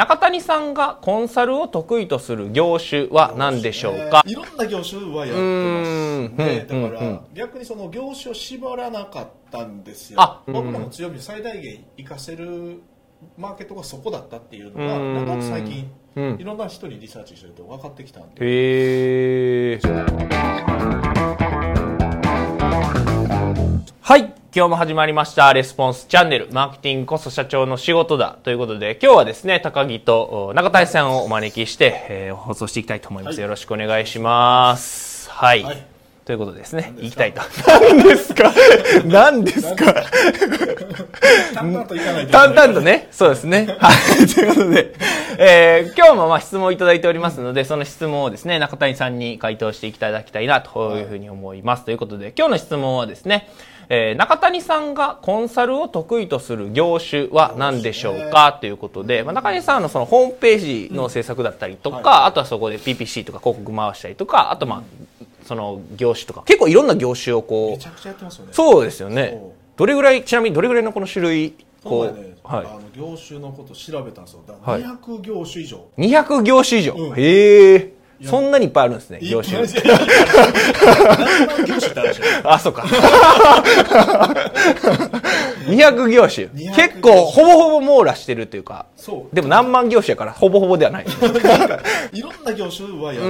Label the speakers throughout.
Speaker 1: 中谷さんがコンサルを得意とする業種は何でしょうか、
Speaker 2: いろんな業種はやってます。
Speaker 1: うん。
Speaker 2: ねだ
Speaker 1: うん。
Speaker 2: から逆にその業種を縛らなかったんですよ。
Speaker 1: あうん。
Speaker 2: 僕らの強みを最大限活かせるマーケットがそこだったっていうのが
Speaker 1: うん。
Speaker 2: な最近
Speaker 1: うん。
Speaker 2: いろんな人にリサーチしてると分かってきたんで。
Speaker 1: へえはい。今日も始まりました。レスポンスチャンネル。マーケティングこそ社長の仕事だということで今日はですね高木とお中谷さんをお招きして、えー放送していきたいと思います、
Speaker 2: はい。
Speaker 1: よろしくお願いします。はい、
Speaker 2: はい。
Speaker 1: ということでですね行きたいと。何ですか？何ですか？
Speaker 2: 淡々といかないと
Speaker 1: 淡々とね、そうですね。はい。ということで、えー今日もまあ質問をいただいておりますので、その質問をですね、中谷さんに回答していただきたいなというふうに思います。ということで、今日の質問はですね、えー中谷さんがコンサルを得意とする業種は何でしょうかということで、まあ、中谷さんのそのホームページの制作だったりとか、
Speaker 2: は
Speaker 1: あとはそこで PPC とか広告回したりとか、あとまあ、その業種とか、結構いろんな業種をこう
Speaker 2: めち、ゃくちゃやってますよね。
Speaker 1: そうですよね。どれぐらい、ちなみにどれぐらいのこの種類、こう、
Speaker 2: ね、
Speaker 1: はい。
Speaker 2: あの業種のこと調べたんですよ。だから
Speaker 1: はい。
Speaker 2: 200業種以上、
Speaker 1: 200業種以上。
Speaker 2: うん。
Speaker 1: へえ。そんなにいっぱいあるんですね、業種。
Speaker 2: あ、
Speaker 1: そうか。200業種。
Speaker 2: 200
Speaker 1: 結構、ほぼほぼ網羅してるというか。
Speaker 2: そう
Speaker 1: でも何万業種やから、ほぼほぼではない。
Speaker 2: いろんな業種はやってます
Speaker 1: う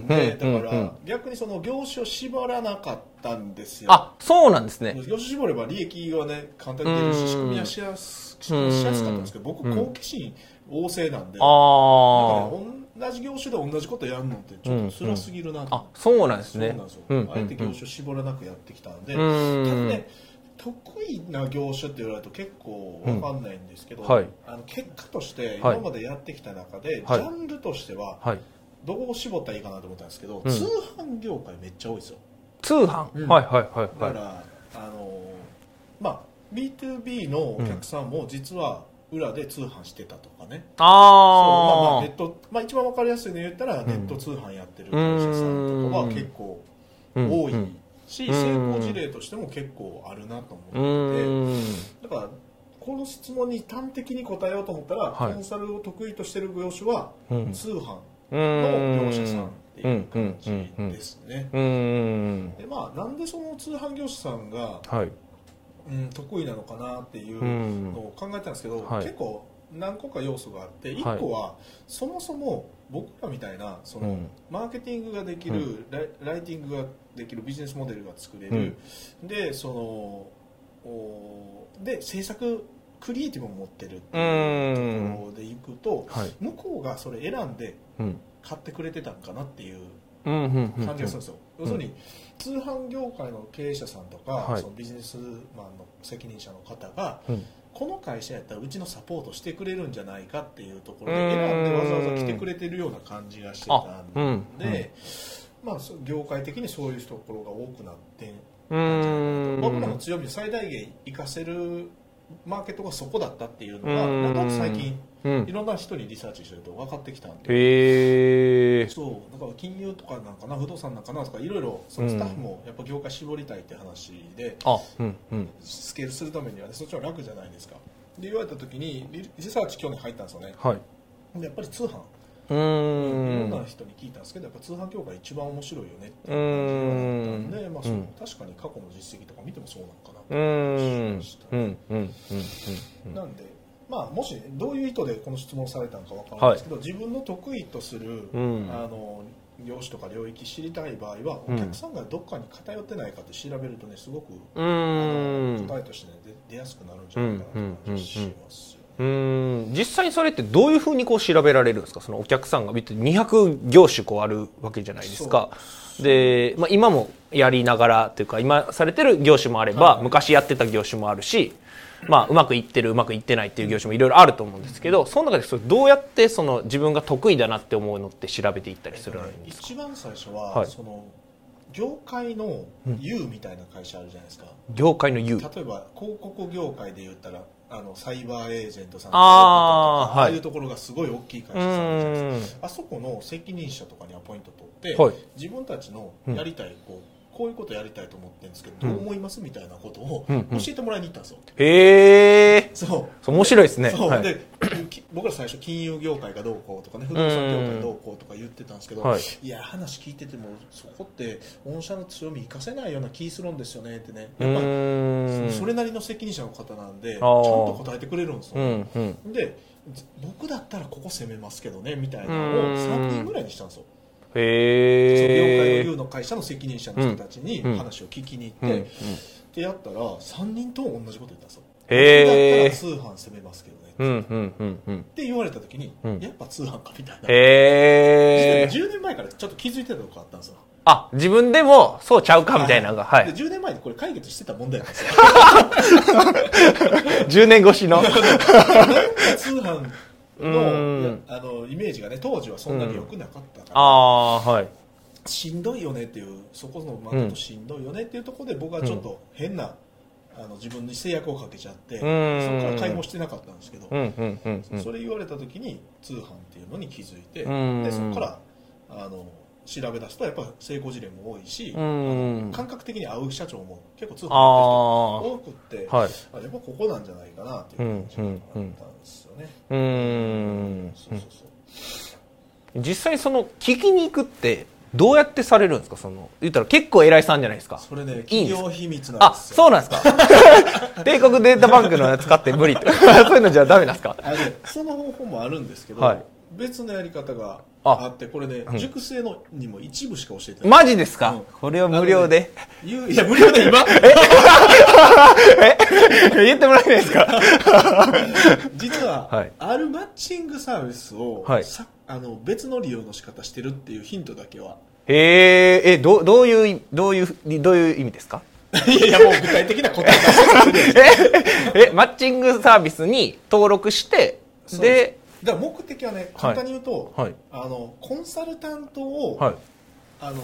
Speaker 1: ん
Speaker 2: ね
Speaker 1: うん
Speaker 2: だから、
Speaker 1: うん
Speaker 2: 逆にその業種を縛らなかったんですよ
Speaker 1: あ、そうなんですね。
Speaker 2: 業種絞れば利益がね簡単に出る
Speaker 1: うん
Speaker 2: し仕組みはしやすしやすかったんですけど僕
Speaker 1: うん
Speaker 2: 好奇心旺盛なんで、
Speaker 1: ああ。
Speaker 2: 同じ業種で同じことやるのってちょっと辛すぎるなと
Speaker 1: あ、そうなんですね
Speaker 2: そうなんですよ、。
Speaker 1: うん
Speaker 2: あえて業種絞らなくやってきたんで、
Speaker 1: う
Speaker 2: ただ
Speaker 1: ん。
Speaker 2: ね得意な業種って言われると結構わかんないんですけど、
Speaker 1: うん。はい。
Speaker 2: あの結果として
Speaker 1: はい。
Speaker 2: 今までやってきた中で、
Speaker 1: はい。
Speaker 2: ジャンルとしては
Speaker 1: はい。
Speaker 2: どこを絞ったらいいかなと思ったんですけど、
Speaker 1: うん。
Speaker 2: 通販業界めっちゃ多いですよ。
Speaker 1: 通販、
Speaker 2: うん。
Speaker 1: はいはいはい
Speaker 2: だから、
Speaker 1: はい。
Speaker 2: あのまあ B2B のお客さんも実は裏で通販してたとかね、そうまあまあ
Speaker 1: あ
Speaker 2: ネット、まあ、一番わかりやすいの言ったらネット通販やってる会社さんとかは結構多い
Speaker 1: うん
Speaker 2: し、
Speaker 1: うん。
Speaker 2: 成功事例としても結構あるなと
Speaker 1: う
Speaker 2: 思ってて、
Speaker 1: ん。
Speaker 2: だからこの質問に端的に答えようと思ったら、
Speaker 1: はい。
Speaker 2: コンサルを得意としてる業種は
Speaker 1: うん。
Speaker 2: 通販
Speaker 1: う
Speaker 2: の
Speaker 1: ん。
Speaker 2: 業者さんっていう感じですね。
Speaker 1: うん。
Speaker 2: でまあ、なんでその通販業者さんが、
Speaker 1: はい。
Speaker 2: うん、得意なのかなっていう
Speaker 1: うん。
Speaker 2: のを考えたんですけど、
Speaker 1: はい。
Speaker 2: 結構何個か要素があって
Speaker 1: はい。
Speaker 2: 1個はそもそも僕らみたいなその、
Speaker 1: うん。
Speaker 2: マーケティングができる、ライライティングができるビジネスモデルが作れる、でそのおで制作クリエイティブを持ってるっていうところでいくと、
Speaker 1: はい。
Speaker 2: 向こうがそれ選んで
Speaker 1: うん。
Speaker 2: 買ってくれてたんかなっていう感じがするんですよ、要するに通販業界の経営者さんとか、
Speaker 1: はい。
Speaker 2: そのビジネスマンの責任者の方が、
Speaker 1: うん
Speaker 2: この会社やったらうちのサポートしてくれるんじゃないかっていうところで選んでわざわざ来てくれてるような感じがしてた
Speaker 1: ん
Speaker 2: ん。で、まあ、業界的にそういうところが多くなって僕らの強みを最大限活かせるマーケットがそこだったっていうのが
Speaker 1: うん。
Speaker 2: なんとなく最近
Speaker 1: うん。
Speaker 2: いろんな人にリサーチしてると分かってきたんで。
Speaker 1: へえ
Speaker 2: そう。だから金融とかなんかな不動産なんかなとかいろいろそのスタッフもやっぱ業界絞りたいって話で、
Speaker 1: あうんうん。
Speaker 2: スケールするためにはねそっちは楽じゃないですか。で言われた時にリリサーチ去年入ったんですよね。
Speaker 1: はい。
Speaker 2: でやっぱり通販
Speaker 1: う
Speaker 2: いろ
Speaker 1: ー
Speaker 2: んなん人に聞いたんですけどやっぱ通販業界一番面白いよねって
Speaker 1: う
Speaker 2: いう感じだったんで、まあそう
Speaker 1: うん
Speaker 2: 確かに過去の実績とか見てもそうなのか
Speaker 1: うーん。うん。うん。うん。
Speaker 2: な、なんでまあもしどういう意図でこの質問されたのかわからないですけど、自分の得意とする、
Speaker 1: うん。
Speaker 2: あの業種とか領域知りたい場合は、
Speaker 1: うん。
Speaker 2: お客さんがどっかに偏ってないかって調べるとねすごく
Speaker 1: う
Speaker 2: あの答えとして、ね、出出やすくなるんじゃないかなという感じがします。
Speaker 1: うーん。実際にそれってどういうふうにこう調べられるんですか？そのお客さんが別に200業種こうあるわけじゃないですか。で、まあ、今もやりながらというか今されてる業種もあれば、
Speaker 2: はい。
Speaker 1: 昔やってた業種もあるし、まあ、うまくいってるうまくいってないっていう業種もいろいろあると思うんですけどその中でそれどうやってその自分が得意だなって思うのって調べていったりするんですか？
Speaker 2: 一番最初は、
Speaker 1: はい。
Speaker 2: その業界の U みたいな会社あるじゃないですか、
Speaker 1: 業界の U
Speaker 2: 例えば広告業界で言ったらあのサイバーエージェントさんとか
Speaker 1: あーはい。
Speaker 2: ああいうところがすごい大きい会
Speaker 1: う
Speaker 2: 社さんあるじゃないですあそこの責任者とかにアポイント取って、
Speaker 1: はい。
Speaker 2: 自分たちのやりたいこうこういうことやりたいと思ってるんですけど、
Speaker 1: うん。
Speaker 2: どう思いますみたいなことを
Speaker 1: うんうん。
Speaker 2: 教えてもらいに行ったんですよ。
Speaker 1: へえ
Speaker 2: そう。
Speaker 1: 面白いですね。
Speaker 2: そう、
Speaker 1: はい。
Speaker 2: でき僕ら最初金融業界がどうこうとかね不動産業界どうこうとか言ってたんですけど、
Speaker 1: はい。
Speaker 2: い、や話聞いててもそこって御社の強み生かせないような気するんですよねってね。
Speaker 1: う
Speaker 2: やっぱそれなりの責任者の方なんでちゃんと答えてくれるんですよ、
Speaker 1: うんうん。
Speaker 2: で僕だったらここ攻めますけどねみたいなのを
Speaker 1: うん。
Speaker 2: 3人ぐらいにしたんですよ。その業界の U の会社の責任者の人たちに
Speaker 1: うん
Speaker 2: 話を聞きに行って、でやったら3人とも同じこと言ったんですよ。僕だったら通販攻めますけどね
Speaker 1: うんうんうんうん。
Speaker 2: って言われた時に、
Speaker 1: うん。
Speaker 2: やっぱ通販かみたいな、
Speaker 1: へえ
Speaker 2: 10年前からちょっと気づいてたとこあったんですよ。
Speaker 1: あ自分でもそうちゃうかみたいなのがはい。
Speaker 2: で10年前にこれ解決してた問題なんですよ。
Speaker 1: 10年越しの。
Speaker 2: 通販
Speaker 1: うん。
Speaker 2: のいやあのイメージがね当時はそんなに良くなかったから、
Speaker 1: ああーはい。
Speaker 2: しんどいよねっていうそこのマーケットしんどいよねっていうところで僕はちょっと変な、あの自分に制約をかけちゃって、
Speaker 1: ん。
Speaker 2: そこから買いもしてなかったんですけど、それ言われた時に通販っていうのに気づいて、
Speaker 1: うん。
Speaker 2: でそこからあの調べ出すとやっぱ成功事例も多いし、感覚的に合う社長も結構通販
Speaker 1: あー。
Speaker 2: やってる人多くって、
Speaker 1: はい。
Speaker 2: あやっぱここなんじゃないかなっていう感じがあったんですよね。
Speaker 1: うーん。
Speaker 2: そうそうそう。
Speaker 1: 実際その聞きに行くってどうやってされるんですか？その言ったら結構偉いさんじゃないですか。
Speaker 2: それね
Speaker 1: いい
Speaker 2: 企業秘密なん
Speaker 1: あ
Speaker 2: ですよ。
Speaker 1: そうなんですか？帝国データバンクのやつ使って無理って。そういうのじゃダメなんですか？
Speaker 2: その方法もあるんですけど、
Speaker 1: はい。
Speaker 2: 別のやり方が
Speaker 1: あ。
Speaker 2: あってこれね、
Speaker 1: ん。
Speaker 2: 熟成のにも一部しか教えてない、
Speaker 1: マジですか、
Speaker 2: うん。
Speaker 1: これを無料で、
Speaker 2: 言ういや無料で今？
Speaker 1: 言ってもらえないですか？
Speaker 2: 実は、
Speaker 1: はい。
Speaker 2: あるマッチングサービスを、
Speaker 1: はい。
Speaker 2: さあの別の利用の仕方してるっていうヒントだけは。
Speaker 1: へええどどういうどういうどういう意味ですか？
Speaker 2: いやいやもう具体的な答え出してくれる
Speaker 1: え？マッチングサービスに登録してで
Speaker 2: だから目的はね簡単に言うと、
Speaker 1: はい。
Speaker 2: あのコンサルタントを、
Speaker 1: はい。
Speaker 2: あの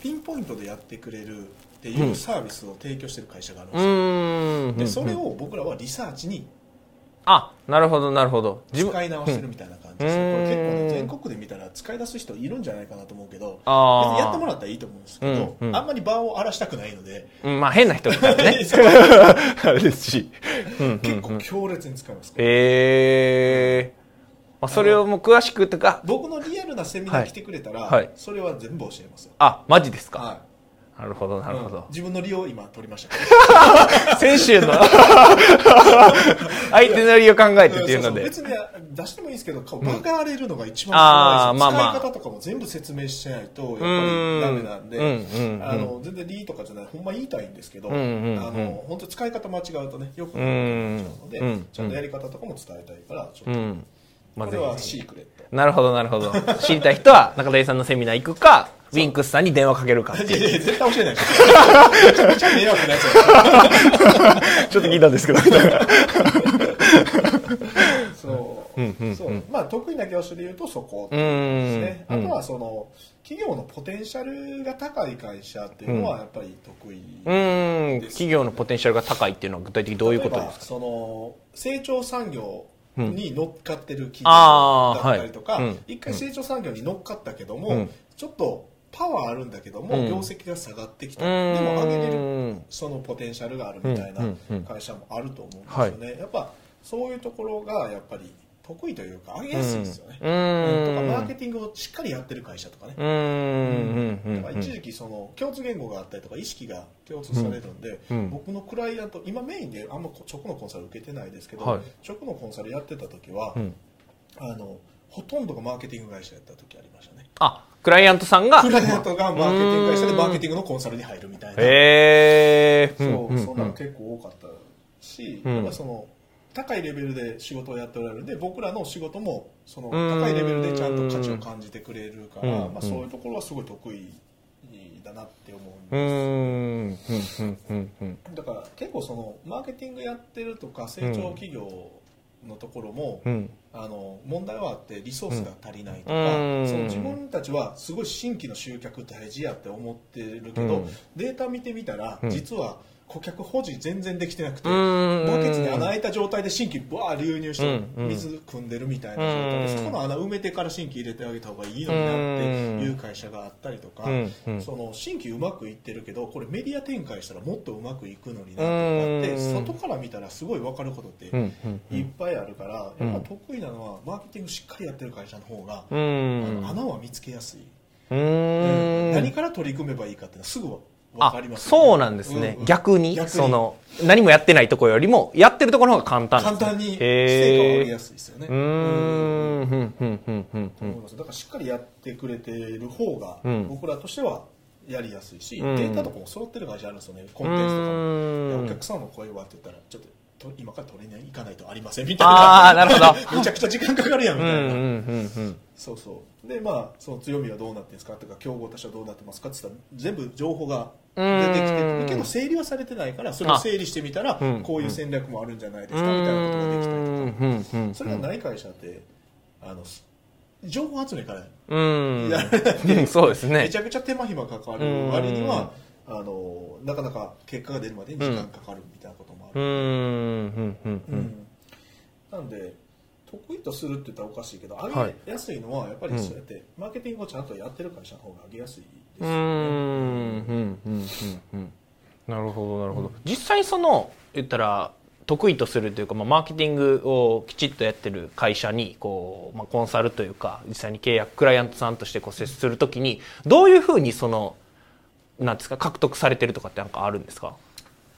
Speaker 2: ピンポイントでやってくれるって
Speaker 1: うん。
Speaker 2: いうサービスを提供してる会社があるん
Speaker 1: う
Speaker 2: ですよ、
Speaker 1: ーん。
Speaker 2: でそれ
Speaker 1: うん。
Speaker 2: を僕らはリサーチに
Speaker 1: あなるほどなるほど。
Speaker 2: 使い直してるみたいな感じです、
Speaker 1: うん。
Speaker 2: これ結構ね全国で見たら使い出す人いるんじゃないかなと思うけどやってもらったらいいと思うんですけど、
Speaker 1: うんうん。
Speaker 2: あんまり場を荒らしたくないので、
Speaker 1: うんまあ変な人だからね あれですし、うんうんうん。
Speaker 2: 結構強烈に使います、
Speaker 1: ええまあ、それをもう詳しくとか。
Speaker 2: 僕のリアルなセミナー来てくれたら、
Speaker 1: はい。はい。
Speaker 2: それは全部教えますよ、
Speaker 1: あマジですか、
Speaker 2: は
Speaker 1: なるほどないるほ
Speaker 2: うん。
Speaker 1: ど、
Speaker 2: 自分の利用今取りました。け ど
Speaker 1: 先週の。相手の利を考えてっていうので。
Speaker 2: 別に出してもいいんですけど顔バカ荒れるのが一番怖いです。よ
Speaker 1: まあまあ。
Speaker 2: 使い方とかも全部説明しないとやっぱり
Speaker 1: うん。
Speaker 2: ダメなんで。
Speaker 1: うんうんうん。
Speaker 2: あの全然理とかじゃない。ほんま言いたいんですけど、
Speaker 1: うんうんうん。
Speaker 2: あの本当使い方間違うとねよく
Speaker 1: う
Speaker 2: ない
Speaker 1: ん
Speaker 2: ので、
Speaker 1: うん。
Speaker 2: ちゃんとやり方とかも伝えたいからちょっと、
Speaker 1: うんまあ
Speaker 2: これはシークレット。
Speaker 1: なるほどなるほど。知りたい人は中谷さんのセミナー行くかウィンクスさんに電話かけるか
Speaker 2: いやいや絶対教えない。ですめち
Speaker 1: ょっと聞いたんですけど。
Speaker 2: そう,、
Speaker 1: うんうんうん。
Speaker 2: そう。まあ得意な業種で言うとそこ
Speaker 1: う
Speaker 2: です
Speaker 1: ん
Speaker 2: ね、あとはその企業のポテンシャルが高い会社っていうのはやっぱり得意、
Speaker 1: うん企業のポテンシャルが高いっていうのは具体的にどういうこと
Speaker 2: 例えば
Speaker 1: ですか
Speaker 2: その成長産業に乗っかってる企業だったりとか、一回成長産業に乗っかったけども、
Speaker 1: うん。
Speaker 2: ちょっとパワーあるんだけども、
Speaker 1: うん。
Speaker 2: 業績が下がってきた、
Speaker 1: うん
Speaker 2: でも上げれるそのポテンシャルがあるみたいな会社もあると思うんですよね、やっぱそういうところがやっぱり得意というか上げやすいですよね、
Speaker 1: うん。
Speaker 2: うん。とかマーケティングをしっかりやってる会社とかね、
Speaker 1: うん。
Speaker 2: 一時期その共通言語があったりとか意識が共通されるんで、
Speaker 1: うん。
Speaker 2: 僕のクライアント今メインであんま直のコンサル受けてないですけど、
Speaker 1: はい。
Speaker 2: 直のコンサルやってた時は、
Speaker 1: うん。
Speaker 2: あのほとんどがマーケティング会社やった時ありましたね。
Speaker 1: あクライアントさんが？
Speaker 2: クライアントがマーケティング会社でマーケティングのコンサルに入るみたいな、
Speaker 1: へえ
Speaker 2: そうそんなの結構多かったし、
Speaker 1: うん。
Speaker 2: やっぱその高いレベルで仕事をやっておられるんで僕らの仕事もその
Speaker 1: うん。
Speaker 2: 高いレベルでちゃんと価値を感じてくれるから、
Speaker 1: うん。
Speaker 2: まあ、そういうところはすごい得意だなって思うんです
Speaker 1: うん。うん。うん。うん。うん。
Speaker 2: だから結構そのマーケティングやってるとか成長企業のところも、
Speaker 1: うん。
Speaker 2: あの問題はあってリソースが足りないとか、
Speaker 1: うん。
Speaker 2: その自分たちはすごい新規の集客大事やって思ってるけど、
Speaker 1: うん。
Speaker 2: データ見てみたら、
Speaker 1: うん。
Speaker 2: 実は顧客保持全然できてなくてバケツに穴開いた状態で新規バー流入して水汲んでるみたいな状態で
Speaker 1: うん
Speaker 2: そこの穴埋めてから新規入れてあげた方がいいのになっていう会社があったりとかその新規うまくいってるけどこれメディア展開したらもっとうまくいくのになとかって
Speaker 1: うん。
Speaker 2: 外から見たらすごい分かることっていっぱいあるから
Speaker 1: うん。
Speaker 2: やっぱ得意なのはマーケティングしっかりやってる会社の方が
Speaker 1: う
Speaker 2: あ
Speaker 1: ん
Speaker 2: の穴は見つけやすい。何から取り組めばいいかっていうのはすぐ分
Speaker 1: あ
Speaker 2: かります、
Speaker 1: そうなんですね、
Speaker 2: うんうん。
Speaker 1: 逆に？その何もやってないところよりもやってるところの方が簡単。ね
Speaker 2: 簡単に成果を上げ
Speaker 1: へ
Speaker 2: やすいですよね。
Speaker 1: ーうーん。ふんふんふんふん
Speaker 2: だからしっかりやってくれてる方が
Speaker 1: うん。
Speaker 2: 僕らとしてはやりやすいし、
Speaker 1: うん。
Speaker 2: データとかも揃ってる会社あるんですよね。コンテンツとかお客さんの声はって言ったらちょっとと今から取りに行かないとありませんみたいな。
Speaker 1: あーなるほど。
Speaker 2: めちゃくちゃ時間かかるやんみたいな、
Speaker 1: うんうんうんうん
Speaker 2: そうそう。でまあその強みはどうなってるんですかとか競合他社はどうなってますかって言ったら全部情報が出てきてけど整理はされてないからそれを整理してみたら
Speaker 1: うん。
Speaker 2: こういう戦略もあるんじゃないですかみたいなことができたりとか。それがない会社ってあの情報集めから
Speaker 1: うん。
Speaker 2: やられない
Speaker 1: うん。そうですね。
Speaker 2: めちゃくちゃ手間暇かかる割にはあのなかなか結果が出るまでに時間かかるみたいな
Speaker 1: うん。うん。うん。うん。
Speaker 2: なん。で得意とするって言ったらおかしいけど上げやすいのはやっぱりそうやってマーケティングをちゃん。とやってる会社の方が上げやすいですよね
Speaker 1: うーん。うん。うん。うん。うん。なるほどなるほど実際その言ったら得意とするというか、まあ、マーケティングをきちっとやってる会社にこう、まあ、コンサルというか実際に契約クライアントさん。としてこう接するときにどういうふうにそのなん。ですか獲得されてるとかってなん。かあるん。ですか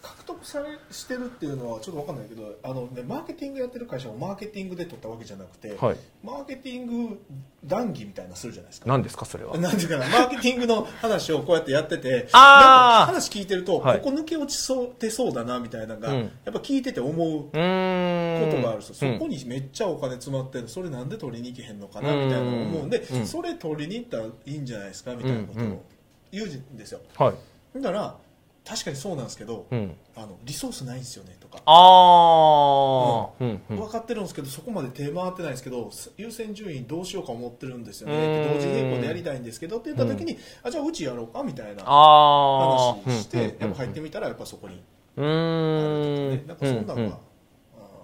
Speaker 2: 獲得されしてるっていうのはちょっと分かんないけどあの、ね、マーケティングやってる会社もマーケティングで取ったわけじゃなくて、
Speaker 1: はい。
Speaker 2: マーケティング談義みたいなのするじゃないですか。
Speaker 1: 何ですかそれは？
Speaker 2: なんていうかな、マーケティングの話をこうやってやってて、
Speaker 1: あー。
Speaker 2: なんか話聞いてると、
Speaker 1: はい。
Speaker 2: ここ抜け落ちそうてそうだなみたいなのが、
Speaker 1: うん。
Speaker 2: やっぱ聞いてて思うことがあるそこにめっちゃお金詰まってるそれなんで取りに行けへんのかなみたいな思うんで、
Speaker 1: うん。
Speaker 2: それ取りに行ったらいいんじゃないですかみたいなことを言うんですよ。
Speaker 1: はい。
Speaker 2: だから確かにそうなんですけど、
Speaker 1: うん。
Speaker 2: あのリソースないんですよねとか、
Speaker 1: ああうん。うん
Speaker 2: 分かってるんですけどそこまで手回ってないんですけど優先順位どうしようか思ってるんですよ
Speaker 1: うん。
Speaker 2: ね同時並行でやりたいんですけどって言った時に、あじゃあうちやろうかみたいな話して、やっぱ入ってみたらやっぱそこに
Speaker 1: う
Speaker 2: あるとかねなんかそんなのが、
Speaker 1: うんうん。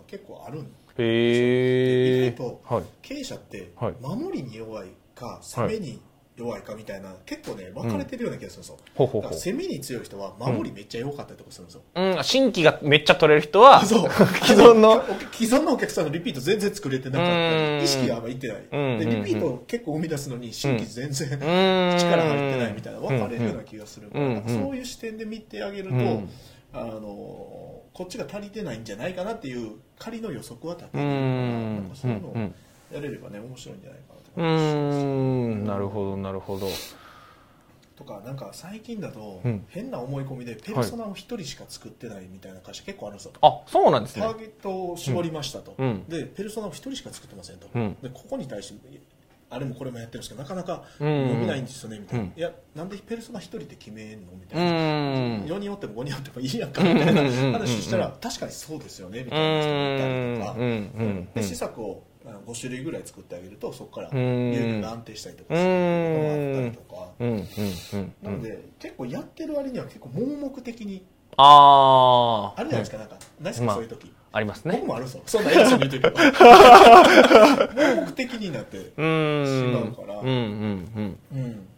Speaker 2: 結構あるん
Speaker 1: へえ
Speaker 2: 意外と
Speaker 1: はい。
Speaker 2: 経営者って
Speaker 1: はい。
Speaker 2: 守りに弱いか攻めに弱いかみたいな、結構ね分かれてるような気がするんですよ、
Speaker 1: ほうほうほう。
Speaker 2: だから攻めに強い人は守りめっちゃ弱かったりとかするんですよ、
Speaker 1: うん、新規がめっちゃ取れる人は、
Speaker 2: そう。
Speaker 1: 既存の、
Speaker 2: 既存のお客さんのリピート全然作れてなかった。意識があんまいってない。
Speaker 1: うん。
Speaker 2: でリピートを結構生み出すのに新規全然
Speaker 1: うん。
Speaker 2: 力入ってないみたいな分かれるような気がするから
Speaker 1: うん。うん。
Speaker 2: そういう視点で見てあげると
Speaker 1: うん。
Speaker 2: あのこっちが足りてないんじゃないかなっていう仮の予測は立て
Speaker 1: うん。
Speaker 2: なんかそういうのを
Speaker 1: うん。
Speaker 2: やれればね面白いんじゃないかな。と
Speaker 1: なるほど、なるほど。
Speaker 2: とかなんか最近だと
Speaker 1: うん。
Speaker 2: 変な思い込みでペルソナを一人しか作ってないみたいな会社結構あるんですよ。
Speaker 1: あ、そうなんですね。
Speaker 2: ターゲットを絞りましたと、
Speaker 1: うん。
Speaker 2: でペルソナを一人しか作ってませんと、
Speaker 1: うん。
Speaker 2: でここに対してあれもこれもやってるんですけどなかなか
Speaker 1: うん。
Speaker 2: 伸びないんですよねみたいな、
Speaker 1: うん。
Speaker 2: いやなんでペルソナ一人で決めんの？み
Speaker 1: う
Speaker 2: たいな、
Speaker 1: ーん。
Speaker 2: 4人おっても5人おってもいいやんかみたいな話したら確かにそうですよねみ
Speaker 1: う
Speaker 2: たいな人がいたりとか、
Speaker 1: ーん。うん。うん。
Speaker 2: で施策を5種類ぐらい作ってあげるとそこから
Speaker 1: ん
Speaker 2: 輸入が安定したりとかすることがあったりとか。
Speaker 1: うん。うん。うん。
Speaker 2: なので結構やってる割には結構盲目的に
Speaker 1: ああ。
Speaker 2: あるじゃないですか、なんかないですか、
Speaker 1: まあ
Speaker 2: そういう時
Speaker 1: ありますね
Speaker 2: 僕。もあるんですよそんな偉そうに言うてるけど 盲目的になって
Speaker 1: うーん。
Speaker 2: 違うから
Speaker 1: うん。うん。
Speaker 2: うん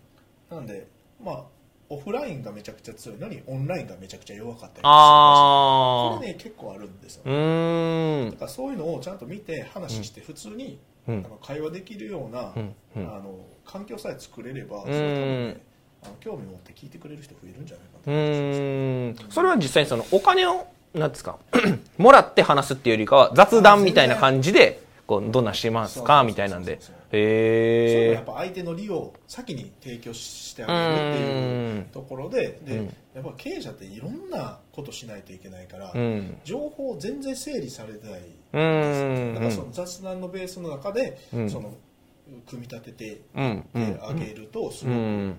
Speaker 2: なんでまあオフラインがめちゃくちゃ強い。のにオンラインがめちゃくちゃ弱かったりする
Speaker 1: ああ。
Speaker 2: これね結構あるんですよ。
Speaker 1: うーん。
Speaker 2: だ。からそういうのをちゃんと見て話して普通に、
Speaker 1: うん。
Speaker 2: あの会話できるような、
Speaker 1: うん。うん。
Speaker 2: あの環境さえ作れれば、
Speaker 1: ん。
Speaker 2: それ多分ねあの興味持って聞いてくれる人増えるんじゃないか
Speaker 1: う
Speaker 2: と思います
Speaker 1: ーん。それは実際にそのお金をなんですか もらって話すっていうよりかは雑談みたいな感じでこうどんなんしてますか？みたいなんで。へえ
Speaker 2: やっぱ相手の利を先に提供してあげるっていうところでで、
Speaker 1: うん。
Speaker 2: やっぱ経営者っていろんなことしないといけないから、
Speaker 1: うん。
Speaker 2: 情報全然整理されてない
Speaker 1: うん。
Speaker 2: だからその雑談のベースの中で、
Speaker 1: うん。
Speaker 2: その組み立ててあげるとす
Speaker 1: う
Speaker 2: ごく
Speaker 1: ん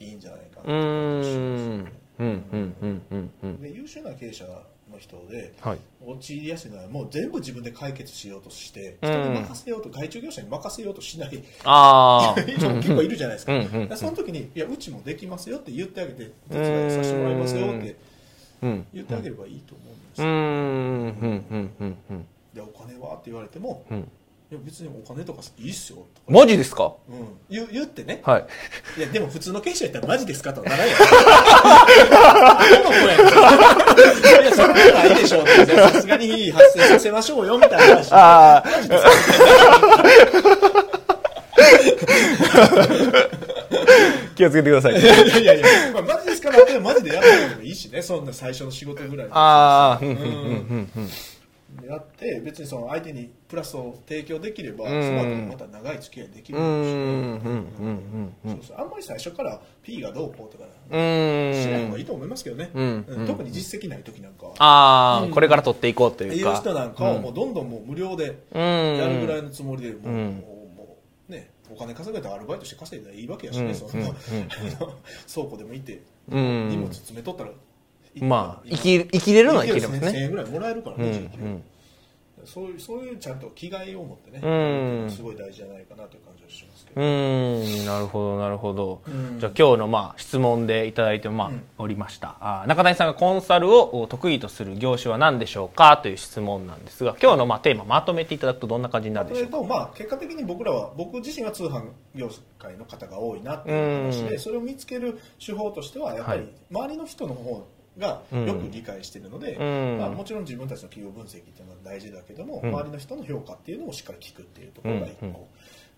Speaker 2: いいんじゃないかな
Speaker 1: う
Speaker 2: と思います
Speaker 1: ん。うん。うん。うん。うん。うん。
Speaker 2: で優秀な経営者の人で
Speaker 1: はい。
Speaker 2: 陥りやすいのはもう全部自分で解決しようとして
Speaker 1: うん。
Speaker 2: 人に任せようと外注業者に任せようとしない
Speaker 1: ああ
Speaker 2: 人も結構いるじゃないですか。
Speaker 1: うんうんうん
Speaker 2: でその時にいやうちもできますよって言ってあげて手伝いさせてもらいますよって言ってあげればいいと思うんですよ、でお金は？って言われても、
Speaker 1: うん。
Speaker 2: いや別にお金とかいいっすよ。とか、
Speaker 1: マジですか？
Speaker 2: うん、言う言ってね。
Speaker 1: はい。
Speaker 2: いやでも普通の経営者やったらマジですかとはならんや。んどの子やねん。いやそれならいいでしょう。ってさすがに発生させましょうよみたいな話。
Speaker 1: ああ 気をつけてください。
Speaker 2: いやいやいや、まあ、マジですからマジでやってもいいしね。そんな最初の仕事ぐらい
Speaker 1: ああうんうんうんうん。うん
Speaker 2: やって別にその相手にプラスを提供できれば、
Speaker 1: うん。
Speaker 2: その後もまた長い付き合いできるし、あんまり最初から P がどうこうとか
Speaker 1: うん。
Speaker 2: しない方がいいと思いますけどね、
Speaker 1: うん
Speaker 2: うん。特に実績ない時なんかは。
Speaker 1: ああ、
Speaker 2: うん
Speaker 1: これから取っていこうと
Speaker 2: って
Speaker 1: いか
Speaker 2: いうう人なん。かをもうどんどんもう無料で
Speaker 1: うん。
Speaker 2: やるぐらいのつもりでもう,、
Speaker 1: うん。
Speaker 2: もうねお金稼げたらアルバイトして稼いだらいいわけやしね、
Speaker 1: うん。
Speaker 2: その 倉庫でもいて、
Speaker 1: うん。
Speaker 2: 荷物詰めとったら
Speaker 1: まあ生き生きれるのは生きれます
Speaker 2: 1000
Speaker 1: ね
Speaker 2: 円ぐらいもらえるからね、
Speaker 1: うんうん
Speaker 2: そういうそういうちゃんと気概を持ってね、
Speaker 1: うん。
Speaker 2: すごい大事じゃないかなという感じはしますけ
Speaker 1: う
Speaker 2: ど、
Speaker 1: ん。なるほどなるほど、
Speaker 2: うん。
Speaker 1: じゃあ今日のまあ質問でいただいてまあ
Speaker 2: うん。
Speaker 1: おりました、あー中谷さんがコンサルを得意とする業種は何でしょうかという質問なんですが今日のまあテーマまとめていただくとどんな感じになるでしょうか？
Speaker 2: まあ、結果的に僕らは僕自身は通販業界の方が多いなっていう話
Speaker 1: うん。
Speaker 2: でそれを見つける手法としてはやっぱり
Speaker 1: はい。
Speaker 2: 周りの人の方がよく理解しているので、
Speaker 1: うん。
Speaker 2: まあ、もちろん自分たちの企業分析っていうのは大事だけども、
Speaker 1: うん。
Speaker 2: 周りの人の評価っていうのをしっかり聞くっていうところが一個、
Speaker 1: うん。うん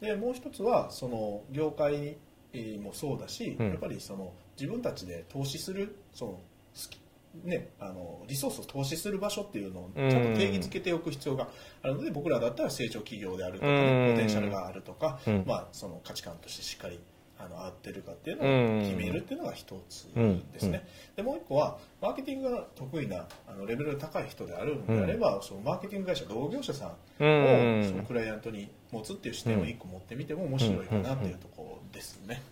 Speaker 2: でもう一つはその業界もそうだし、
Speaker 1: うん。
Speaker 2: やっぱりその自分たちで投資するその好きね、あのリソースを投資する場所っていうのをちゃんと定義づけておく必要があるので、僕らだったら成長企業であるとか、ね、
Speaker 1: うん。
Speaker 2: ポテンシャルがあるとか、
Speaker 1: うん。
Speaker 2: まあ、その価値観としてしっかりあの合ってるかっていうのを決めるっていうのが一つですね、でもう一個はマーケティングが得意なあのレベルが高い人であるのであれば、そのマーケティング会社同業者さんを
Speaker 1: うん。
Speaker 2: そのクライアントに持つっていう視点を一個持ってみても面白いかなっていうところですね。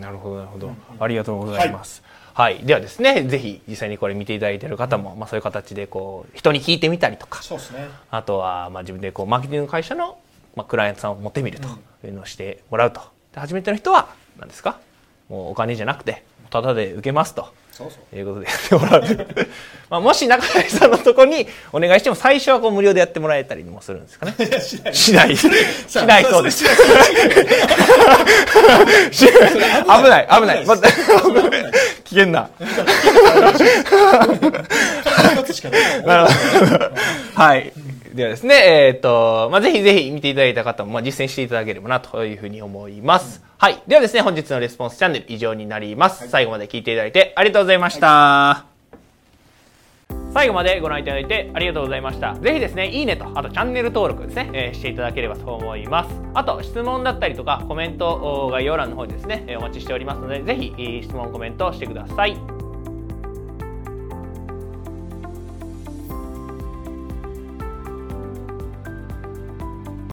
Speaker 1: なるほどなるほど、
Speaker 2: うん。
Speaker 1: ありがとうございます、はい。ではですねぜひ実際にこれ見ていただいている方も、まあ、そういう形でこう人に聞いてみたりとか。
Speaker 2: そうですね。
Speaker 1: あとはまあ自分でこうマーケティング会社の、まあ、クライアントさんを持ってみるというのをしてもらうと。で初めての人は何ですか？もうお金じゃなくてタダで受けますと。
Speaker 2: そうそう。
Speaker 1: ということでやってもらう。まあもし中谷さんのとこにお願いしても最初はこう無料でやってもらえたりもするんですかね？
Speaker 2: しない。
Speaker 1: しない。しないそうです。危ない危ない。
Speaker 2: 危ない
Speaker 1: 危険な。はい。ではですね、えっ、と、まあ、ぜひぜひ見ていただいた方も、まあ、実践していただければなというふうに思います。はい。ではですね、本日のレスポンスチャンネル以上になります。最後まで聞いていただいてありがとうございました。最後までご覧いただいてありがとうございました。ぜひですね、いいねと、あとチャンネル登録ですね、えーしていただければと思います。あと、質問だったりとか、コメントお概要欄の方にですね、えーお待ちしておりますので、ぜひ、えー質問、コメントしてください。